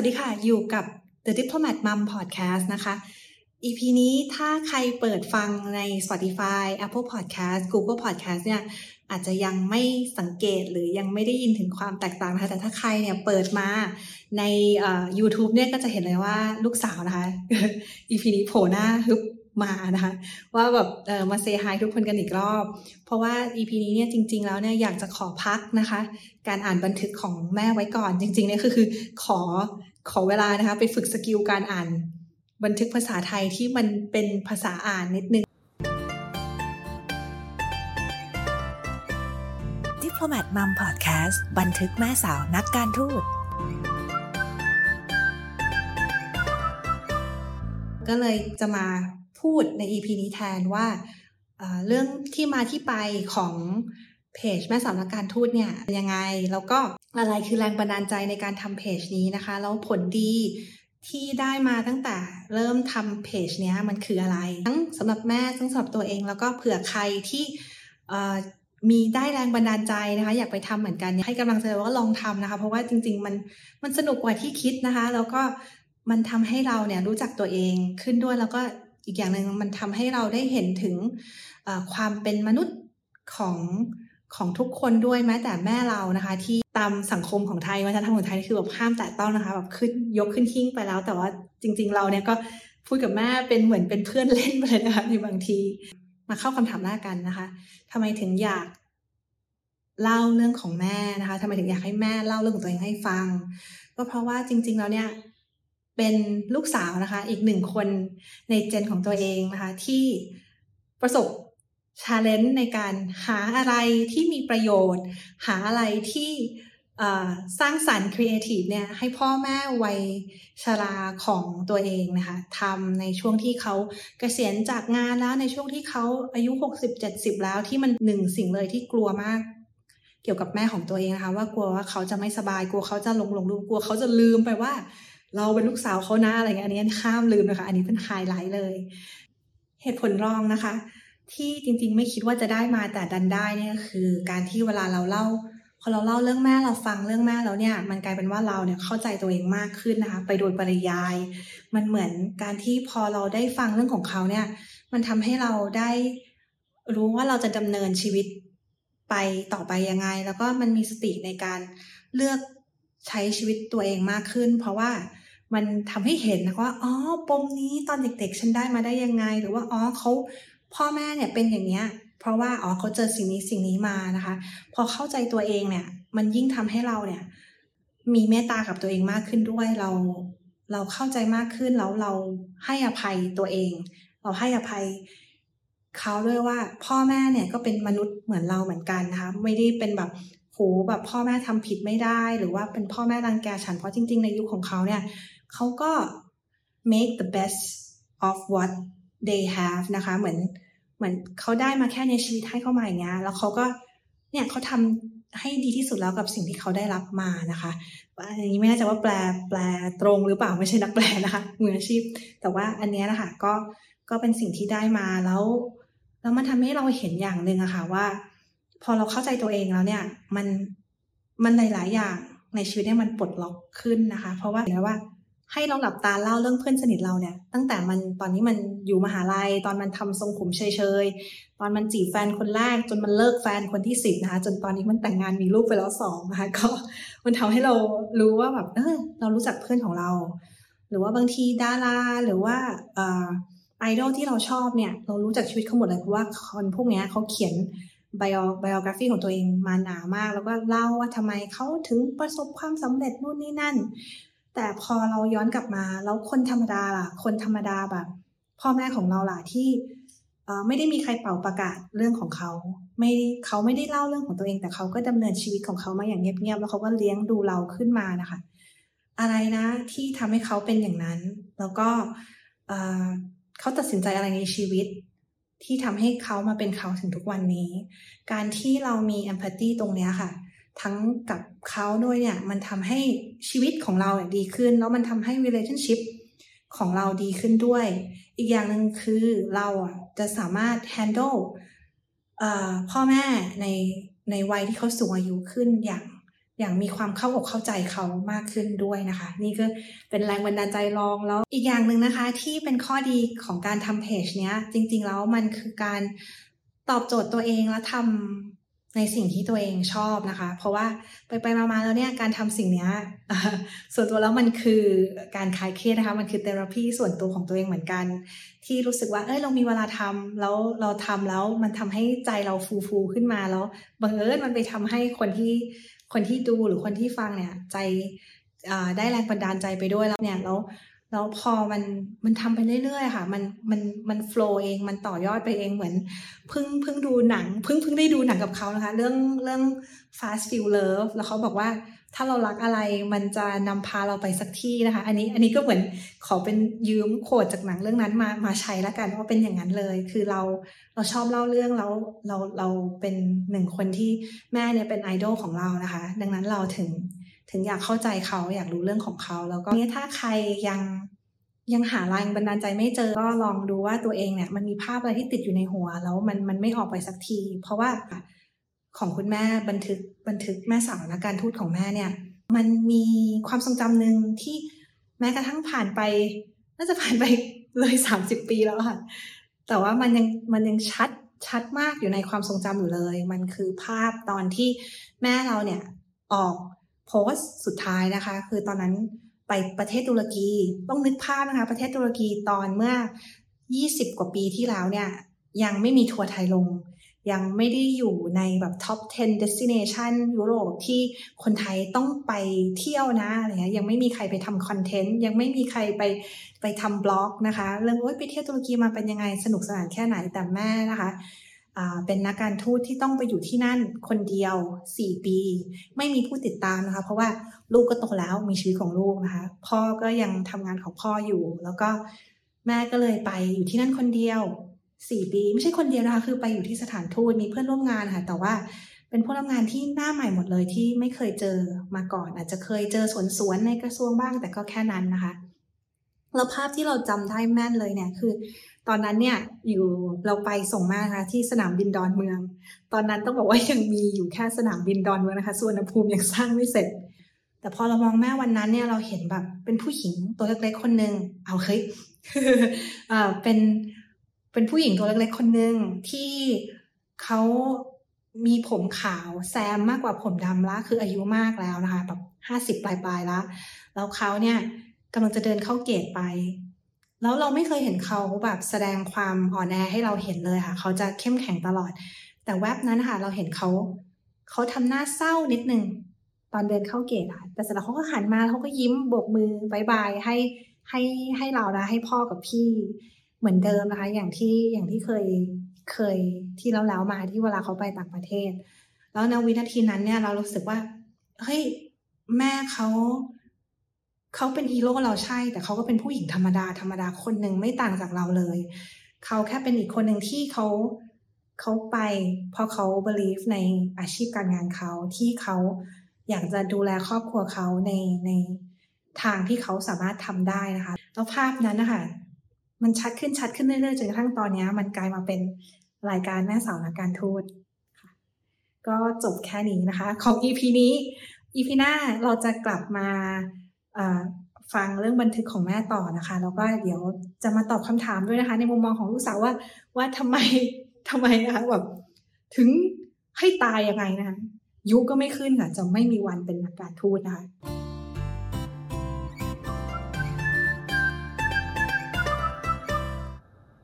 วัสดีค่ะ อยู่กับ The Diplomat Mom Podcast นะคะ EP นี้ถ้าใครเปิดฟังใน Spotify Apple Podcast Google Podcast เนี่ย อาจจะยังไม่สังเกตหรือยังไม่ได้ยินถึงความแตกต่างนะคะแต่ถ้าใครเนี่ยเปิดมาใน uh, YouTube เนี่ยก็จะเห็นเลยว่าลูกสาวนะคะ EP นี้โผล่หน้าฮึบมานะคะว่าแบบเออมาเซฮายทุกคนกันอีกรอบ เพราะว่า EP นี้เนี่ยจริง ๆ แล้วเนี่ยอยากจะขอพักนะคะ การอ่านบันทึกของแม่ไว้ก่อนจริงๆเนี่ยคือคือขอ ขอเวลานะคะ ไปฝึกสกิลการอ่าน บันทึกภาษาไทยที่มันเป็นภาษาอ่านนิดนึง Diplomat Mom Podcast บันทึกแม่สาวนักการทูตก็เลยจะมาพูดใน EP นี้แทนว่าเรื่องที่มาที่ไปของ เพจแม่สาวนักการทูตเนี่ยยังไง แล้วก็อะไรคือแรงบันดาลใจในการทำเพจนี้นะคะ แล้วผลดีที่ได้มาตั้งแต่เริ่มทำเพจนี้มันคืออะไร ทั้งสำหรับแม่ทั้งสำหรับตัวเองแล้วก็เผื่อใครที่มีได้แรงบันดาลใจนะคะ อยากไปทำเหมือนกันให้กำลังใจว่าลองทำนะคะ เพราะว่าจริง ๆ มันมันสนุกกว่าที่คิดนะคะ แล้วก็มันทำให้เราเนี่ยรู้จักตัวเองขึ้นด้วยแล้วก็อีกอย่างหนึ่งมันทำให้เราได้เห็นถึงความเป็นมนุษย์ของ ของทุกคนด้วยแม้แต่แม่เรานะคะ ที่ตามสังคมของไทยวัฒนธรรมของไทยคือแบบห้ามแตะต้องนะคะแบบขึ้นยกขึ้นทิ้งไปแล้ว แต่ว่าจริง ๆ เราเนี่ยก็พูดกับแม่เป็นเหมือนเป็นเพื่อนเล่นไปเลยนะคะในบางที มาเข้าคำถามแรกกันนะคะทำไมถึงอยากเล่าเรื่องของแม่นะคะทำไมถึงอยากให้แม่เล่าเรื่องของตัวเองให้ฟัง ก็เพราะว่าจริง ๆ แล้วเนี่ยเป็นลูกสาวนะคะ อีกหนึ่งคนใน gen ของตัวเองนะคะ ที่ประสบ challenge ในการหาอะไรที่มีประโยชน์ หาอะไรที่สร้างสรรค์ครีเอทีฟเนี่ยให้พ่อแม่วัยชราของตัวเองนะคะทำในช่วงที่เขาเกษียณจากงานแล้วในช่วงที่เขาอายุ 60-70 แล้วที่มันหนึ่งสิ่งเลยที่กลัวมาก เกี่ยวกับแม่ของตัวเองนะคะว่ากลัวว่าเขาจะไม่สบายกลัวเขาจะหลงหลงลืมกลัวเขาจะลืมไปว่า เราเป็นลูกสาวเขานะอะไรเงี้ยอันนี้ข้ามลืมนะคะ อันนี้เป็นไฮไลท์เลย เหตุผลรองนะคะ ที่จริงๆ ไม่คิดว่าจะได้มาแต่ดันได้เนี่ยคือ การที่เวลาเราเล่าพอเราเล่าเรื่องแม่เราฟังเรื่องแม่แล้วเนี่ย มันกลายเป็นว่าเราเนี่ยเข้าใจตัวเองมากขึ้นนะคะ ไปโดยปริยาย มันเหมือนการที่พอเราได้ฟังเรื่องของเขาเนี่ย มันทำให้เราได้รู้ว่าเราจะดำเนินชีวิตไปต่อไปยังไง แล้วก็มันมีสติในการเลือกใช้ชีวิตตัวเองมากขึ้น เพราะว่ามันทำให้เห็นนะว่าอ๋อปมนี้ตอนเด็กๆ ฉันได้มาได้ยังไง หรือว่าอ๋อเขา พ่อแม่เนี่ยเป็นอย่างเนี้ยเพราะว่าอ๋อเขาเจอสิ่งนี้สิ่งนี้มานะคะ พอเข้าใจตัวเองเนี่ย มันยิ่งทำให้เราเนี่ย มีเมตตากับตัวเองมากขึ้นด้วยเรา เราเข้าใจมากขึ้นแล้วเราให้อภัยตัวเอง เราให้อภัยเขาด้วยว่า พ่อแม่เนี่ยก็เป็นมนุษย์เหมือนเราเหมือนกันนะคะ ไม่ได้เป็นแบบโหแบบพ่อแม่ทำผิดไม่ได้ หรือว่าเป็นพ่อแม่รังแกฉันเพราะจริง ๆ ในยุคของเขาเนี่ยเขาก็ make the best of what they have นะคะ เหมือนเหมือนเขาได้มาแค่ในชีวิตให้เข้ามาอย่างเงี้ยแล้วเขาก็เนี่ยเขาทำให้ดีที่สุดแล้วกับสิ่งที่เขาได้รับมานะคะอันนี้ไม่แน่ใจว่าแปลแปลตรงหรือเปล่าไม่ใช่นักแปลนะคะมืออาชีพ แต่ว่าอันนี้นะคะก็ก็เป็นสิ่งที่ได้มาแล้วแล้วมันทำให้เราเห็นอย่างหนึ่งอะคะ่ะว่า พอเราเข้าใจตัวเองแล้วเนี่ย มันมันหลายๆอย่างในชีวิตเนี่ยมันปลดล็อกขึ้นนะคะ เพราะว่าเห็นว่า ให้เราหลับตาเล่าเรื่องเพื่อนสนิทเราเนี่ย ตั้งแต่มันตอนนี้มันอยู่มหาลัย ตอนมันทำทรงผมเฉยๆ ตอนมันจีบแฟนคนแรก จนมันเลิกแฟนคนที่สิบนะคะ จนตอนนี้มันแต่งงานมีลูกไปแล้วสองนะคะ ก็มันทำให้เรารู้ว่าแบบเออเรารู้จักเพื่อนของเรา หรือว่าบางทีดาราหรือว่าไอดอลที่เราชอบเนี่ย เรารู้จักชีวิตเขาหมดเลยเพราะว่าคนพวกนี้เขาเขียนไบโอไบโอกราฟีของตัวเองมาหนามาก แล้วก็เล่าว่าทำไมเขาถึงประสบความสำเร็จนู่นนี่นั่น แต่พอเราย้อนกลับมา แล้วคนธรรมดาล่ะ คนธรรมดาแบบ พ่อแม่ของเราล่ะที่ไม่ได้มีใครเป่าประกาศเรื่องของเขา ไม่เขาไม่ได้เล่าเรื่องของตัวเอง แต่เขาก็ดำเนินชีวิตของเขามาอย่างเงียบๆแล้วเขาก็เลี้ยงดูเราขึ้นมานะคะ อะไรนะที่ทำให้เขาเป็นอย่างนั้น แล้วก็เขาตัดสินใจอะไรในชีวิต ที่ทำให้เขามาเป็นเขาถึงทุกวันนี้ การที่เรามีแอมพัตตีตรงนี้ค่ะ ทั้งกับเขาด้วยเนี่ย มันทำให้ชีวิตของเราดีขึ้น แล้วมันทำให้ relationship ของเราดีขึ้นด้วย อีกอย่างหนึ่งคือเราอะจะสามารถ handle พ่อแม่ในในวัยที่เขาสูงอายุขึ้นอย่างอย่างมีความเข้าอกเข้าใจเขามากขึ้นด้วยนะคะ นี่ก็เป็นแรงบันดาลใจลองแล้วอีกอย่างหนึ่งนะคะ ที่เป็นข้อดีของการทำเพจเนี้ย จริงๆแล้วมันคือการตอบโจทย์ตัวเองและทำ ในสิ่งที่ตัวเองชอบนะคะ เพราะว่าไปไปมาๆแล้วเนี่ยการทำสิ่งเนี้ยส่วนตัวแล้วมันคือการคลายเครียดนะคะ มันคือเทอราพีส่วนตัวของตัวเองเหมือนกัน ที่รู้สึกว่าเอ้ยเรามีเวลาทำแล้วเราทำแล้วมันทำให้ใจเราฟูฟูขึ้นมาแล้วบังเอิญมันไปทำให้คนที่คนที่ดูหรือคนที่ฟังเนี่ยใจได้แรงบันดาลใจไปด้วยแล้วเนี่ยแล้ว แล้วพอมันมันทำไปเรื่อยๆค่ะ มันมันมันโฟล์เองมันต่อยอดไปเองเหมือนเพิ่งเพิ่งดูหนังเพิ่งเพิ่งได้ดูหนังกับเขานะคะ เรื่องเรื่อง fast f e e l love แล้วเขาบอกว่าถ้าเรารักอะไรมันจะนำพาเราไปสักที่นะคะ อันนี้อันนี้ก็เหมือนขอเป็นยืมโคดจากหนังเรื่องนั้นมามาใช้แล้วกันว่าเป็นอย่างนั้นเลย คือเราเราชอบเล่าเรื่องแล้วเราเราเป็นหนึ่งคนที่แม่เนี่ยเป็นไอดอลของเรานะคะ ดังนั้นเราถึง ถึงอยากเข้าใจเขาอยากรู้เรื่องของเขา แล้วก็เนี่ยถ้าใครยังยังหาแรงบันดาลใจไม่เจอก็ลองดูว่าตัวเองเนี่ยมันมีภาพอะไรที่ติดอยู่ในหัว แล้วมันมันไม่ออกไปสักที เพราะว่าของคุณแม่บันทึกบันทึกแม่สาวและการทูตของแม่เนี่ย มันมีความทรงจำหนึ่งที่แม้กระทั่งผ่านไป น่าจะผ่านไปเลยสามสิบปีแล้วค่ะ แต่ว่ามันยังมันยังชัดชัดมากอยู่ในความทรงจำอยู่เลย มันคือภาพตอนที่แม่เราเนี่ยออก โพสต์สุดท้ายนะคะ คือตอนนั้นไปประเทศตุรกีต้องนึกภาพนะคะ ประเทศตุรกีตอนเมื่อ 20 กว่าปีที่แล้วเนี่ยยังไม่มีทัวร์ไทยลง ยังไม่ได้อยู่ในแบบท็อป 10 destination ยุโรปที่คนไทยต้องไปเที่ยวนะอะไรเงี้ยยังไม่มีใครไปทำ content ยังไม่มีใครไปไปทำ vlog นะคะ เรื่องโอ้ยไปเที่ยวตุรกีมาเป็นยังไงสนุกสนานแค่ไหนแต่แม่นะคะ เป็นนักการทูตที่ต้องไปอยู่ที่นั่นคนเดียว 4 ปี ไม่มีผู้ติดตามนะคะ เพราะว่าลูกก็โตแล้วมีชีวิตของลูกนะคะ พ่อก็ยังทำงานของพ่ออยู่ แล้วก็แม่ก็เลยไปอยู่ที่นั่นคนเดียว 4 ปี ไม่ใช่คนเดียวนะคะ คือไปอยู่ที่สถานทูตมีเพื่อนร่วมงานค่ะ แต่ว่าเป็นผู้ร่วมงานที่หน้าใหม่หมดเลยที่ไม่เคยเจอมาก่อน อาจจะเคยเจอสวนสวนในกระทรวงบ้าง แต่ก็แค่นั้นนะคะ แล้วภาพที่เราจำได้แม่นเลยเนี่ยคือ ตอนนั้นเนี่ยอยู่เราไปส่งมาค่ะที่สนามบินดอนเมือง ตอนนั้นต้องบอกว่ายังมีอยู่แค่สนามบินดอนเมืองนะคะส่วนภูมิยังสร้างไม่เสร็จ แต่พอเรามองแม่วันนั้นเนี่ยเราเห็นแบบเป็นผู้หญิงตัวเล็กๆคนหนึ่งเอาเฮ้ยอ่าเป็นเป็นผู้หญิงตัวเล็กๆคนหนึ่งที่เขามีผมขาวแซมมากกว่าผมดำละคืออายุมากแล้วนะคะ แบบห้าสิบปลายๆแล้วแล้วเขาเนี่ย กำลังจะเดินเข้าเกตไป แล้วเราไม่เคยเห็นเขาแบบแสดงความอ่อนแอให้เราเห็นเลยค่ะ เขาจะเข้มแข็งตลอด แต่แวบนั้นค่ะ เราเห็นเขา เขาทำหน้าเศร้านิดนึงตอนเดินเข้าเกตค่ะ แต่เสร็จแล้วเขาก็หันมาเขาก็ยิ้มโบกมือบายบายให้ให้ให้เรานะให้พ่อกับพี่เหมือนเดิมนะคะ อย่างที่อย่างที่เคยเคยที่แล้วแล้วมาที่เวลาเขาไปต่างประเทศ แล้วในวินาทีนั้นเนี่ยเรารู้สึกว่าเฮ้ยแม่เขา เขาเป็นฮีโร่เราใช่ แต่เขาก็เป็นผู้หญิงธรรมดาธรรมดาคนหนึ่งไม่ต่างจากเราเลย เขาแค่เป็นอีกคนหนึ่งที่เขาเขาไป เพราะเขา believe ในอาชีพการงานเขาที่เขาอยากจะดูแลครอบครัวเขาในในทางที่เขาสามารถทำได้นะคะ แล้วภาพนั้นนะคะมันชัดขึ้นชัดขึ้นเรื่อยๆจนกระทั่งตอนนี้มันกลายมาเป็นรายการแม่สาวนักการทูตก็จบแค่นี้นะคะ ของ EP นี้ EP หน้าเราจะกลับมา ฟังเรื่องบันทึกของแม่ต่อนะคะ แล้วก็เดี๋ยวจะมาตอบคำถามด้วยนะคะ ในมุมมองของลูกสาวว่า ว่าทำไมทำไมนะคะแบบถึงให้ตายยังไงนะคะยุก็ไม่ขึ้นค่ะ จะไม่มีวันเป็นนักการทูตนะคะ